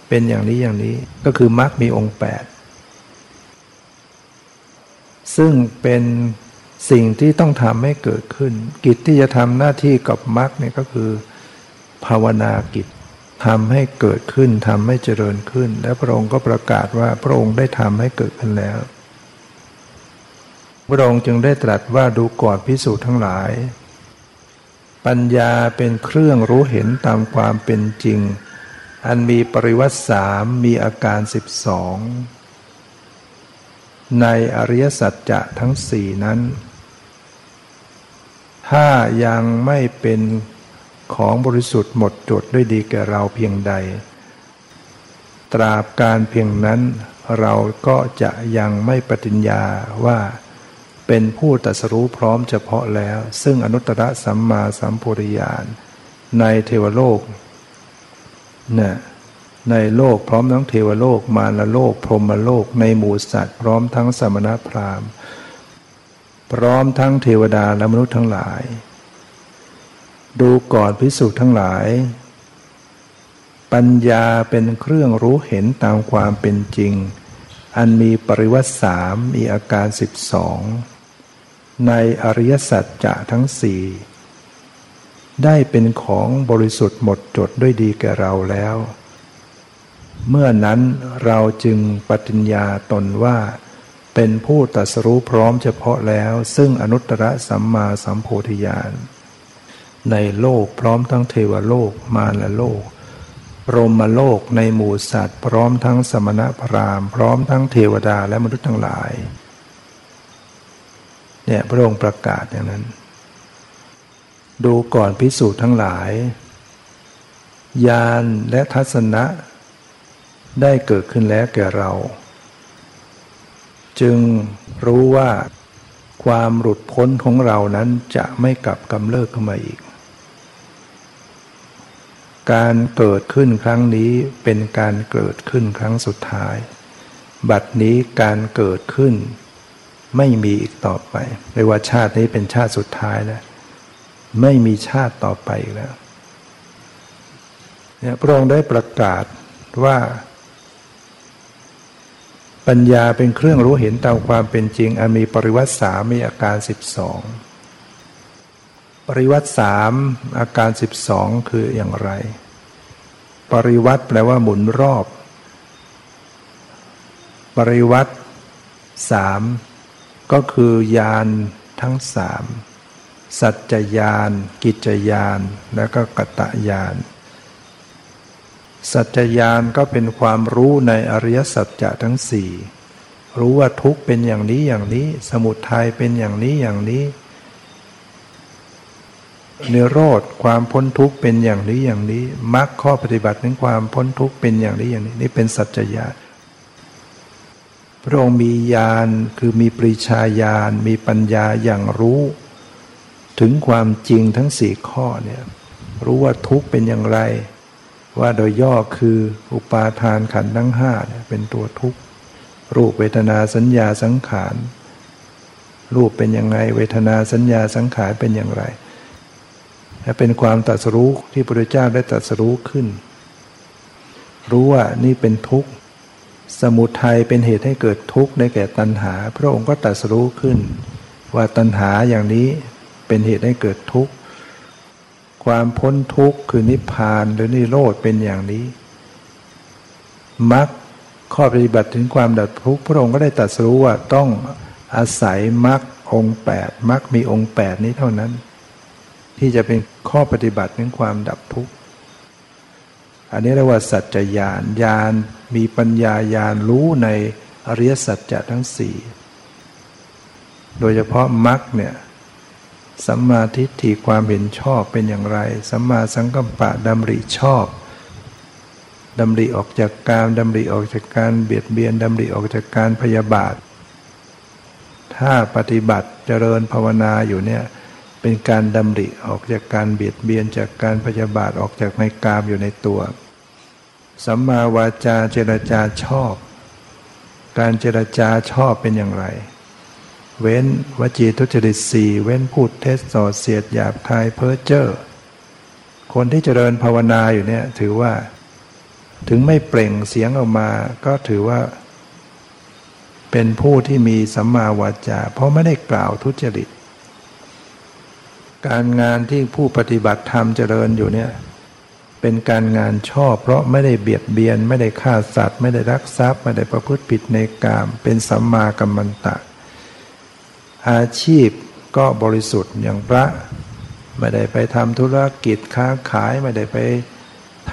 Speaker 1: เป็นอย่างนี้อย่างนี้ก็คือมรรคมีองค์แปดซึ่งเป็นสิ่งที่ต้องทำให้เกิดขึ้น กิจที่จะทำหน้าที่กับมรรคเนี่ยก็คือ ภาวนากิจ ทำให้เกิดขึ้นทำให้เจริญขึ้น และพระองค์ก็ประกาศว่าพระองค์ได้ทำให้เกิดขึ้นแล้ว พระองค์จึงได้ตรัสว่าดูก่อนพิสูจน์ทั้งหลาย ปัญญาเป็นเครื่องรู้เห็นตามความเป็นจริง อันมีปริวัติสามมีอาการสิบสองในอริยสัจจะทั้งสี่นั้น ถ้ายังไม่เป็น ของบริสุทธิ์หมดจดด้วยดีแก่เราเพียงใด ตราบการเพียงนั้นเราก็จะยังไม่ปฏิญญาว่าเป็นผู้ตัสรู้พร้อมเฉพาะแล้ว ซึ่งอนุตตรสัมมาสัมพุริยานในเทวโลกนี่ในโลกพร้อมทั้งเทวโลกมารโลก พรหมโลก ในหมู่สัตว์ พร้อมทั้งสมณพราหมณ์ พร้อมทั้งเทวดาและมนุษย์ทั้งหลาย ดูก่อนพิสูจน์ทั้งหลาย ปัญญาเป็นเครื่องรู้เห็นตามความเป็นจริง อันมีปริวัติสามมีอาการสิบสองในอริยสัจจะทั้งสี่ได้เป็นของบริสุทธิ์หมดจดด้วยดีแก่เราแล้ว เมื่อนั้นเราจึงปฏิญญาตนว่า เป็นผู้ตัสรู้พร้อมเฉพาะแล้ว ซึ่งอนุตตรสัมมาสัมโพธิญาณ ในโลกพร้อมทั้งเทวโลกมารโลกรมโลกในหมู่สัตว์ พร้อมทั้งสมณพราหมณ์ พร้อมทั้งเทวดาและมนุษย์ทั้งหลายเนี่ยพระองค์ประกาศอย่างนั้น ดูก่อนพิสูจน์ทั้งหลาย ญาณและทัศนะ ได้เกิดขึ้นแล้วแก่เรา จึงรู้ว่าความหลุดพ้นของเรานั้นจะไม่กลับกำเริบเข้ามาอีก การเกิดขึ้นครั้งนี้เป็นการเกิดขึ้นครั้งสุดท้าย บัดนี้การเกิดขึ้น ไม่มีอีกต่อไปไม่ว่าชาตินี้เป็นชาติสุดท้ายแล้วไม่มีชาติต่อไปอีกแล้วเนี่ยพระองค์ได้ประกาศว่า ปัญญาเป็นเครื่องรู้เห็นตามความเป็นจริงอันมีปริวัติสามมีอาการสิบสองปริวัติสามอาการสิบสองคืออย่างไร ปริวัติแปลว่าหมุนรอบ ปริวัติสามก็คือยานทั้งสามสัจจยาน กิจยาน และก็กตยาน สัจจยานก็เป็นความรู้ในอริยสัจจะทั้งสี่รู้ว่าทุกเป็นอย่างนี้อย่างนี้ สมุทัยเป็นอย่างนี้อย่างนี้ เนโรธความพ้นทุกข์เป็นอย่างนี้อย่างนี้มรรคข้อปฏิบัติถึงความพ้นทุกข์เป็นอย่างนี้อย่างนี้ นี่เป็นสัจจญาณพระองค์มีญาณคือมีปริชาญาณมีปัญญาอย่างรู้ ถึงความจริงทั้งสี่ข้อเนี่ยรู้ว่าทุกข์เป็นอย่างไร ว่าโดยย่อคืออุปาทานขันธ์ทั้งห้าเนี่ยเป็นตัวทุกข์รูปเวทนาสัญญาสังขารรูปเป็นยังไง เวทนาสัญญาสังขารเป็นอย่างไร เป็นความตัดสรู้ที่พระพุทธเจ้าได้ตัดสรู้ขึ้น รู้ว่านี่เป็นทุกข์ สมุทัยเป็นเหตุให้เกิดทุกข์ในแก่ตัณหา พระองค์ก็ตรัสรู้ขึ้น ว่าตัณหาอย่างนี้เป็นเหตุให้เกิดทุกข์ ความพ้นทุกข์คือนิพพานหรือนิโรธเป็นอย่างนี้มรรคข้อปฏิบัติถึงความดับทุกข์พระองค์ก็ได้ตรัสรู้ว่าต้องอาศัยมรรคองแปดมรรคมีองค์แปดนี้เท่านั้น ที่จะเป็นข้อปฏิบัติถึงความดับทุกข์อันนี้เรียกว่าสัจจญาณญาณมีปัญญาญาณรู้ในอริยสัจจะทั้งสี่โดยเฉพาะมรรคเนี่ยสัมมาทิฏฐิความเห็นชอบเป็นอย่างไรสัมมาสังกัปปะดำริชอบดำริออกจากการดำริออกจากการเบียดเบียนดำริออกจากการพยาบาท ถ้าปฏิบัติเจริญภาวนาอยู่เนี่ย เป็นการดำริออกจากการเบียดเบียนจากการพยาบาทออกจากในกามอยู่ในตัว สัมมาวาจาเจรจาชอบ การเจรจาชอบเป็นอย่างไร เว้นวจีทุจริตสี่เว้นพูดเท็จส่อเสียดหยาบคายเพ้อเจ้อคนที่เจริญภาวนาอยู่เนี่ยถือว่า ถึงไม่เปล่งเสียงออกมาก็ถือว่า เป็นผู้ที่มีสัมมาวาจา เพราะไม่ได้กล่าวทุจริต การงานที่ผู้ปฏิบัติธรรมเจริญอยู่เนี่ยเป็นการงานชอบ เพราะไม่ได้เบียดเบียน ไม่ได้ฆ่าสัตว์ ไม่ได้รักทรัพย์ ไม่ได้ประพฤติผิดในกาม เป็นสัมมากัมมันตะ อาชีพก็บริสุทธิ์อย่างพระ ไม่ได้ไปทำธุรกิจค้าขาย ไม่ได้ไป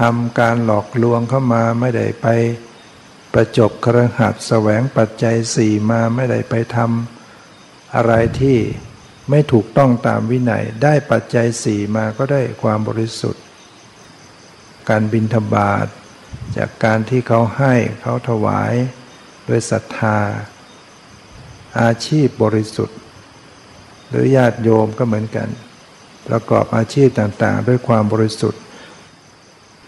Speaker 1: ทำการหลอกลวงเข้ามา ไม่ได้ไปประจบครหัสแสวงปัจจัยสี่มา ไม่ได้ไปทำอะไรที่ ไม่ถูกต้องตามวินัย ได้ปัจจัยสี่มาก็ได้ความบริสุทธิ์ การบินทบาทจากการที่เขาให้เขาถวายด้วยศรัทธา อาชีพบริสุทธิ์ หรือญาติโยมก็เหมือนกัน ประกอบอาชีพต่างๆ ด้วยความบริสุทธิ์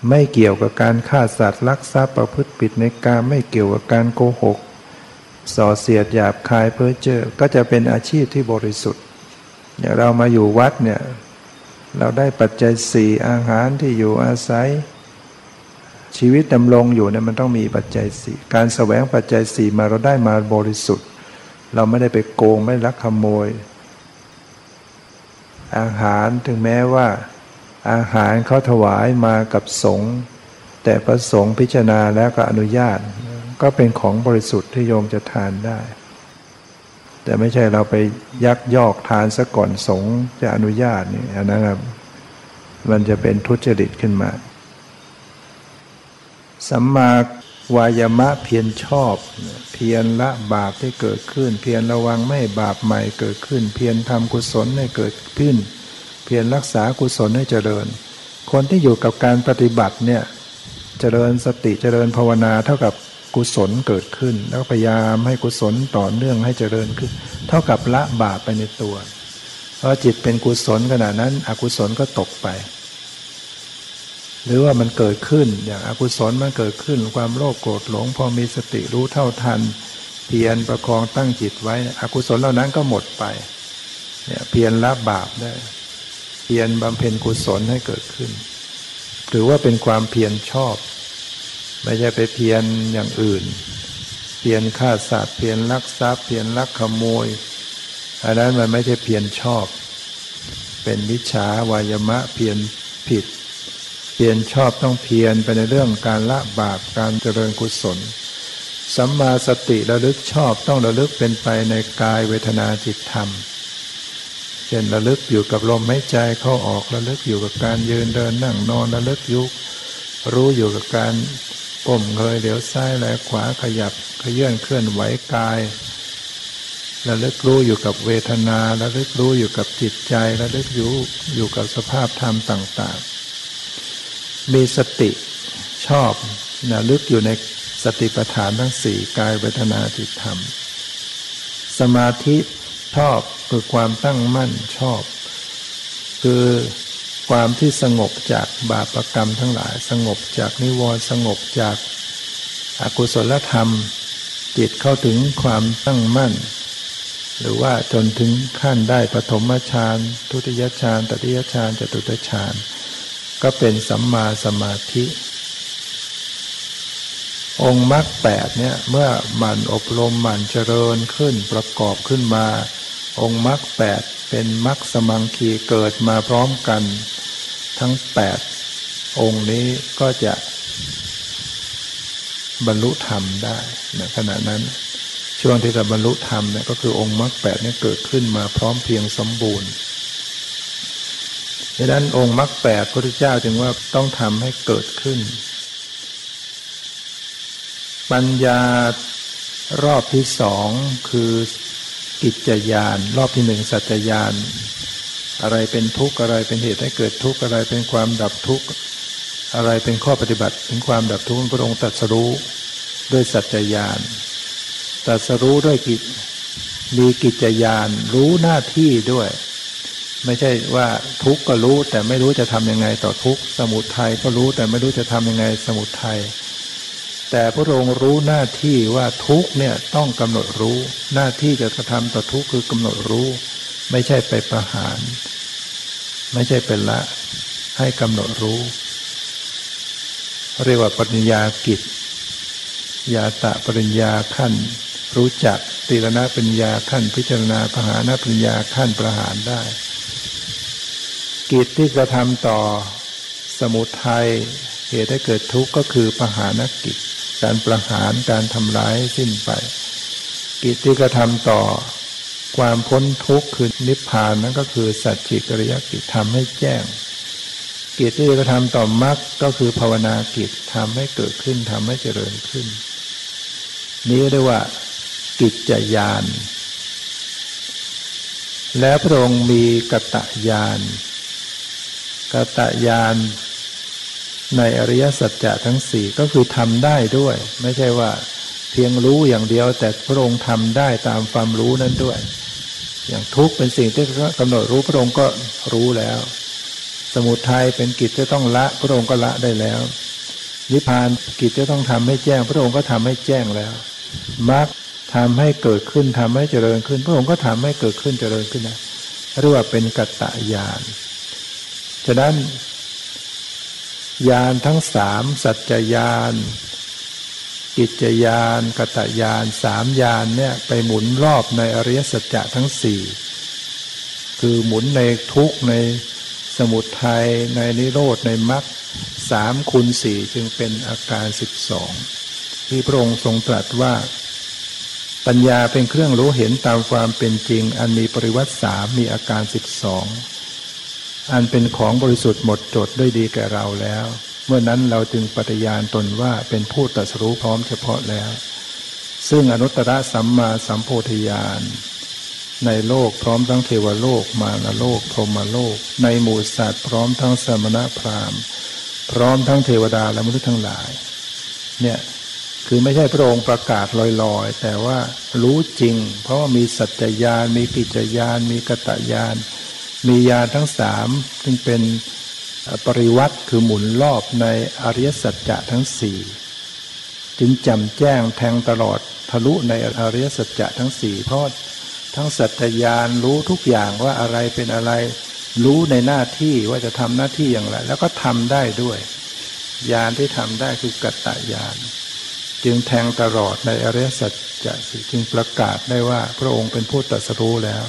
Speaker 1: ไม่เกี่ยวกับการฆ่าสัตว์ลักทรัพย์ประพฤติผิดในการไม่เกี่ยวกับการโกหก ส่อเสียดหยาบคายเพ้อเจ้อก็จะเป็นอาชีพที่บริสุทธิ์ อย่างเรามาอยู่วัดเนี่ย เราได้ปัจจัยสี่อาหารที่อยู่อาศัย ชีวิตดำรงอยู่เนี่ยมันต้องมีปัจจัยสี่การแสวงปัจจัยสี่มาเราได้มาบริสุทธิ์ เราไม่ได้ไปโกงไม่ลักขโมย อาหารถึงแม้ว่า อาหารเขาถวายมากับสงฆ์แต่พระสงฆ์พิจารณาแล้วก็อนุญาต ก็เป็นของบริสุทธิ์ที่โยมจะทานได้ แต่ไม่ใช่เราไปยักยอกทานซะก่อนสงฆ์จะอนุญาตนี่อันนั้นมันจะเป็นทุจริตขึ้นมา สัมมาวายมะเพียรชอบ เพียรละบาปที่เกิดขึ้น เพียรระวังไม่ให้บาปใหม่เกิดขึ้น เพียรทำกุศลให้เกิดขึ้น เพียรรักษากุศลให้เจริญ คนที่อยู่กับการปฏิบัติเนี่ยเจริญสติเจริญภาวนาเท่ากับ กุศลเกิดขึ้น แล้วพยายามให้กุศลต่อเนื่องให้เจริญขึ้น เท่ากับละบาปไปในตัว เพราะจิตเป็นกุศลขณะนั้น อกุศลก็ตกไป หรือว่ามันเกิดขึ้นอย่างอากุศลมันเกิดขึ้น ความโลภโกรธหลง พอมีสติรู้เท่าทัน เพียรประคองตั้งจิตไว้อกุศลเหล่านั้นก็หมดไปเนี่ยเพียรละบาปได้ เพียรบำเพ็ญกุศลให้เกิดขึ้น หรือว่าเป็นความเพียรชอบ ไม่ใช่ไปเพียรอย่างอื่น เพียรฆ่าสัตว์เพียรลักทรัพย์ เพียรลักขโมยอันนั้นมันไม่ใช่เพียรชอบ เป็นวิชาวายมะเพียรผิด เพียรชอบต้องเพียรไปในเรื่องการละบาปการเจริญกุศล สัมมาสติระลึกชอบต้องระลึกเป็นไปในกายเวทนาจิตธรรม เช่นระลึกอยู่กับลมหายใจเข้าออกระลึกอยู่กับการยืนเดินนั่งนอนระลึกยุกรู้อยู่กับการ ก้มเงยเดี๋ยวซ้ายและขวาขยับขยื่นเคลื่อนไหวกายระลึกรู้อยู่กับเวทนาระลึกรู้อยู่กับจิตใจระลึกอยู่อยู่กับสภาพธรรมต่าง ๆ มีสติชอบนะลึกอยู่ในสติปัฏฐานทั้งสี่กายเวทนาจิตธรรม สมาธิชอบคือความตั้งมั่นชอบ คือ ความที่สงบจากบาปรกรรมทั้งหลาย สงบจากนิวรณ์สงบจากอากุศลธรรม จิตเข้าถึงความตั้งมั่น หรือว่าจนถึงขั้นได้ปฐมฌานทุติยฌานตติยฌานจตุตฌานก็เป็นสัมมาสมาธิ องค์มรรคแปดเนี่ยเมื่อมันอบรมมันเจริญขึ้นประกอบขึ้นมา องค์มรรคแปด เป็นมรรคสมังคีเกิดมาพร้อมกันทั้งแปดองค์นี้ก็จะบรรลุธรรมได้ในขณะนั้น ช่วงที่จะบรรลุธรรมเนี่ยก็คือองค์มรรคแปดเนี่ยเกิดขึ้นมาพร้อมเพียงสมบูรณ์ดังนั้นองค์มรรคแปดพระพุทธเจ้าจึงว่าต้องทำให้เกิดขึ้น ปัญญารอบที่สองคือ กิจจยานรอบที่หนึ่งสัจญานอะไรเป็นทุกข์อะไรเป็นเหตุให้เกิดทุกข์อะไรเป็นความดับทุกข์อะไรเป็นข้อปฏิบัติถึงความดับทุกข์พระองค์ตรัสรู้ด้วยสัจญานตรัสรู้ด้วยกิจมีกิจยานรู้หน้าที่ด้วย ไม่ใช่ว่าทุกข์ก็รู้แต่ไม่รู้จะทำยังไงต่อทุกข์สมุทัยก็รู้แต่ไม่รู้จะทำยังไงสมุทัย แต่พระองค์รู้หน้าที่ว่าทุกเนี่ยต้องกำหนดรู้ หน้าที่จะกระทำต่อทุกคือกำหนดรู้ ไม่ใช่ไปประหาร ไม่ใช่เป็นละ ให้กำหนดรู้ เรียกว่าปัญญากิจ ยาตะปริญญาขั้น รู้จักตีรณะปัญญาขั้น พิจารณาปหาณปัญญาขั้นประหารได้ กิจที่กระทำต่อสมุทัยเหตุให้เกิดทุกข์ก็คือประหารกิจ การประหารการทำร้ายสิ้นไป กิจที่กระทำต่อความพ้นทุกข์คือนิพพานนั่นก็คือสัจจิกริยกิจทำให้แจ้ง กิจที่จะทำต่อมรรคก็คือภาวนากิจทำให้เกิดขึ้นทำให้เจริญขึ้น นี้เรียกว่า กิจจยาน แล้วพระองค์มีกตะยานกตะยาน ในอริยสัจจะทั้งสี่ก็คือทำได้ด้วย ไม่ใช่ว่าเพียงรู้อย่างเดียว แต่พระองค์ทำได้ตามความรู้นั้นด้วย อย่างทุกเป็นสิ่งที่กำหนดรู้พระองค์ก็รู้แล้ว สมุทัยเป็นกิจที่ต้องละพระองค์ก็ละได้แล้ว นิพพานกิจที่ต้องทำให้แจ้ง พระองค์ก็ทำให้แจ้งแล้วมรรคทำให้เกิดขึ้นทำให้เจริญขึ้น พระองค์ก็ทำให้เกิดขึ้นเจริญขึ้นนะเรียกว่าเป็นกัตตะญาณฉะนั้น ญาณทั้งสามสัจจญาณกิจญาณกตญาณสามญาณเนี่ยไปหมุนรอบในอริยสัจจะทั้งสี่คือหมุนในทุกในสมุทัยในนิโรธในมรรคสามคูณสี่จึงเป็นอาการสิบสองที่พระองค์ทรงตรัสว่า ปัญญาเป็นเครื่องรู้เห็นตามความเป็นจริง อันมีปริวัติสามมีอาการสิบสอง อันเป็นของบริสุทธิ์หมดจดด้วยดีแก่เราแล้ว เมื่อนั้นเราจึงปฏิญาณตนว่าเป็นผู้ตรัสรู้พร้อมเฉพาะแล้ว ซึ่งอนุตตรสัมมาสัมโพธิญาณในโลกพร้อมทั้งเทวโลกมารโลกพรหมโลก ในหมู่สัตว์พร้อมทั้งสมณะพราหมณ์ พร้อมทั้งเทวดาและมนุษย์ทั้งหลาย เนี่ยคือไม่ใช่พระองค์ประกาศลอยๆ แต่ว่ารู้จริง เพราะว่ามีสัจจญาณมีกิจญาณมีกตญาณ มียานทั้งสามซึ่งเป็นปริวัติคือหมุนรอบในอริยสัจจะทั้งสี่จึงจำแจ้งแทงตลอดทะลุในอริยสัจจะทั้งสี่เพราะทั้งสัจญานรู้ทุกอย่างว่าอะไรเป็นอะไร รู้ในหน้าที่ว่าจะทำหน้าที่อย่างไร แล้วก็ทำได้ด้วยญาณที่ทำได้คือกัตตญาณจึงแทงตลอดในอริยสัจจะจึงประกาศได้ว่าพระองค์เป็นผู้ตรัสรู้แล้ว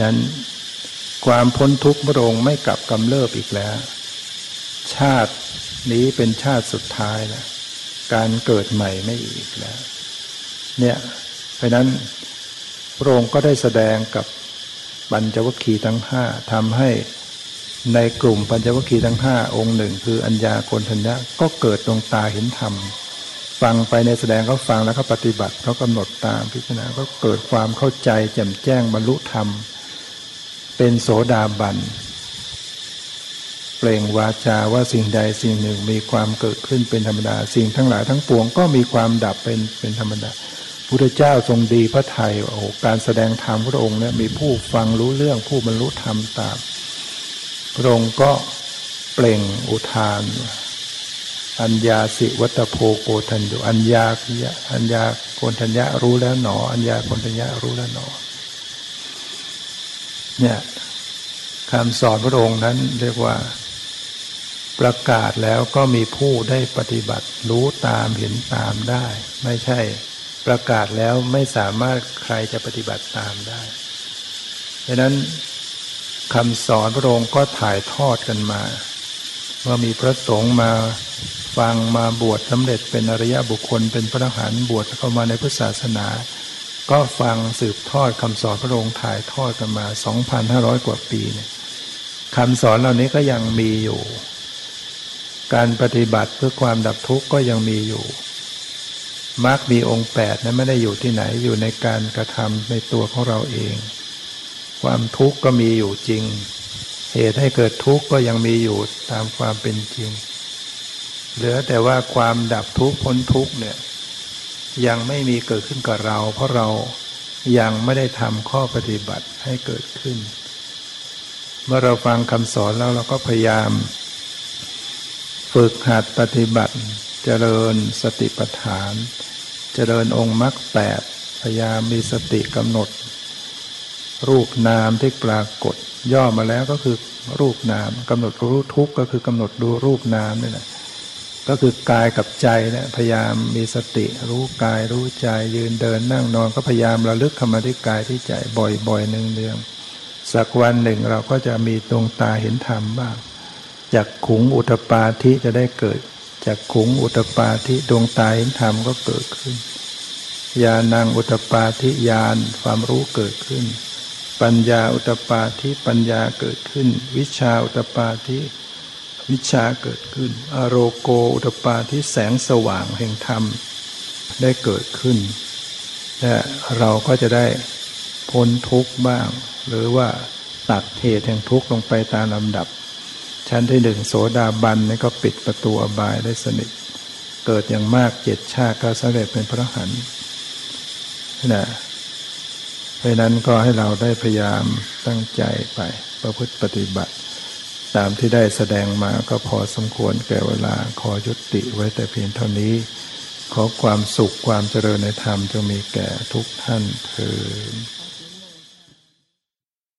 Speaker 1: นั้นความพ้นทุกข์พระองค์ไม่กลับกำเริบอีกแล้ว ชาตินี้เป็นชาติสุดท้ายแล้วการเกิดใหม่ไม่อีกแล้ว เนี่ยเพราะนั้นพระองค์ก็ได้แสดงกับปัญจวัคคีย์ทั้งห้าทำให้ในกลุ่มปัญจวัคคีย์ทั้งห้าองค์หนึ่ง คืออัญญาโกณทัญญะก็เกิดดวงตาเห็นธรรม ฟังไปในแสดงเขาฟังแล้วเขาปฏิบัติเขากำหนดตามพิจารณาก็เกิดความเข้าใจแจ่มแจ้งบรรลุธรรมเเป็นโสดาบัน เปล่งวาจาว่าสิ่งใดสิ่งหนึ่งมีความเกิดขึ้นเป็นธรรมดา สิ่งทั้งหลายทั้งปวงก็มีความดับเป็นเป็นธรรมดาพุทธเจ้าทรงดีพระไทยโอ้การแสดงธรรมพระองค์เนี่ยมีผู้ฟังรู้เรื่องผู้บรรลุธรรมตาม พระองค์ก็เปล่งอุทาน อัญญาสิวัตโพโกทันยุอัญญาอัญญาโกนทัญญะรู้แล้วหนอ อัญญาโกนทัญญะรู้แล้วหนอ เนี่ยคำสอนพระองค์นั้นเรียกว่าประกาศแล้วก็มีผู้ได้ปฏิบัติรู้ตามเห็นตามได้ ไม่ใช่ประกาศแล้วไม่สามารถใครจะปฏิบัติตามได้ดังนั้นคำสอนพระองค์ก็ถ่ายทอดกันมา ว่ามีพระสงฆ์มาฟังมาบวชสำเร็จเป็นอริยบุคคลเป็นพระอรหันต์บวชเข้ามาในพุทธศาสนา ก็ฟังสืบทอดคำสอนพระองค์ถ่ายทอดกันมา 2,500 กว่าปีเนี่ยคำสอนเหล่านี้ก็ยังมีอยู่ การปฏิบัติเพื่อความดับทุกข์ก็ยังมีอยู่มรรคมีองค์แปดนั้นไม่ได้อยู่ที่ไหนอยู่ในการกระทำในตัวของเราเอง ความทุกข์ก็มีอยู่จริง เหตุให้เกิดทุกข์ก็ยังมีอยู่ตามความเป็นจริง เหลือแต่ว่าความดับทุกข์พ้นทุกข์เนี่ย ยังไม่มีเกิดขึ้นกับเรา เพราะเรายังไม่ได้ทำข้อปฏิบัติให้เกิดขึ้น เมื่อเราฟังคำสอนแล้วเราก็พยายาม ฝึกหัดปฏิบัติเจริญสติปัฏฐาน เจริญองค์มรรคแปดพยายามมีสติกำหนด รูปนามที่ปรากฏ ย่อมาแล้วก็คือรูปนามกำหนดรู้ทุกข์ก็คือกำหนดดูรูปนามนี่แหละ ก็คือกายกับใจเนี่ยพยายามมีสติ รู้กายรู้ใจยืนเดินนั่งนอนก็พยายามระลึกเข้ามาที่กายที่ใจบ่อยๆหนึ่งเดืองสักวันหนึ่งเราก็จะมีดวงตาเห็นธรรมบ้างจากขุงอุตปาทิจะได้เกิด จากขุงอุตปาทิดวงตาเห็นธรรมก็เกิดขึ้นญาณังอุตปาทิญาณความรู้เกิดขึ้น ปัญญาอุตปาทิปัญญาเกิดขึ้น วิชาอุตปาทิ วิชาเกิดขึ้น อโรโกอุตปาทิแสงสว่างแห่งธรรมได้เกิดขึ้นและเราก็จะได้พ้นทุกข์บ้าง หรือว่าตัดเหตุแห่งทุกข์ลงไปตามลำดับ ชั้นที่หนึ่งโสดาบันนี่ก็ปิดประตูอบายได้สนิท เกิดอย่างมากเจ็ดชาติก็สำเร็จเป็นพระหันนะเพราะนั้นก็ให้เราได้พยายามตั้งใจไปประพฤติปฏิบัติ ตามที่ได้แสดงมาก็พอสมควรแก่เวลาขอยุติไว้แต่เพียงเท่านี้ ขอความสุขความเจริญในธรรมจงมีแก่ทุกท่านเถอ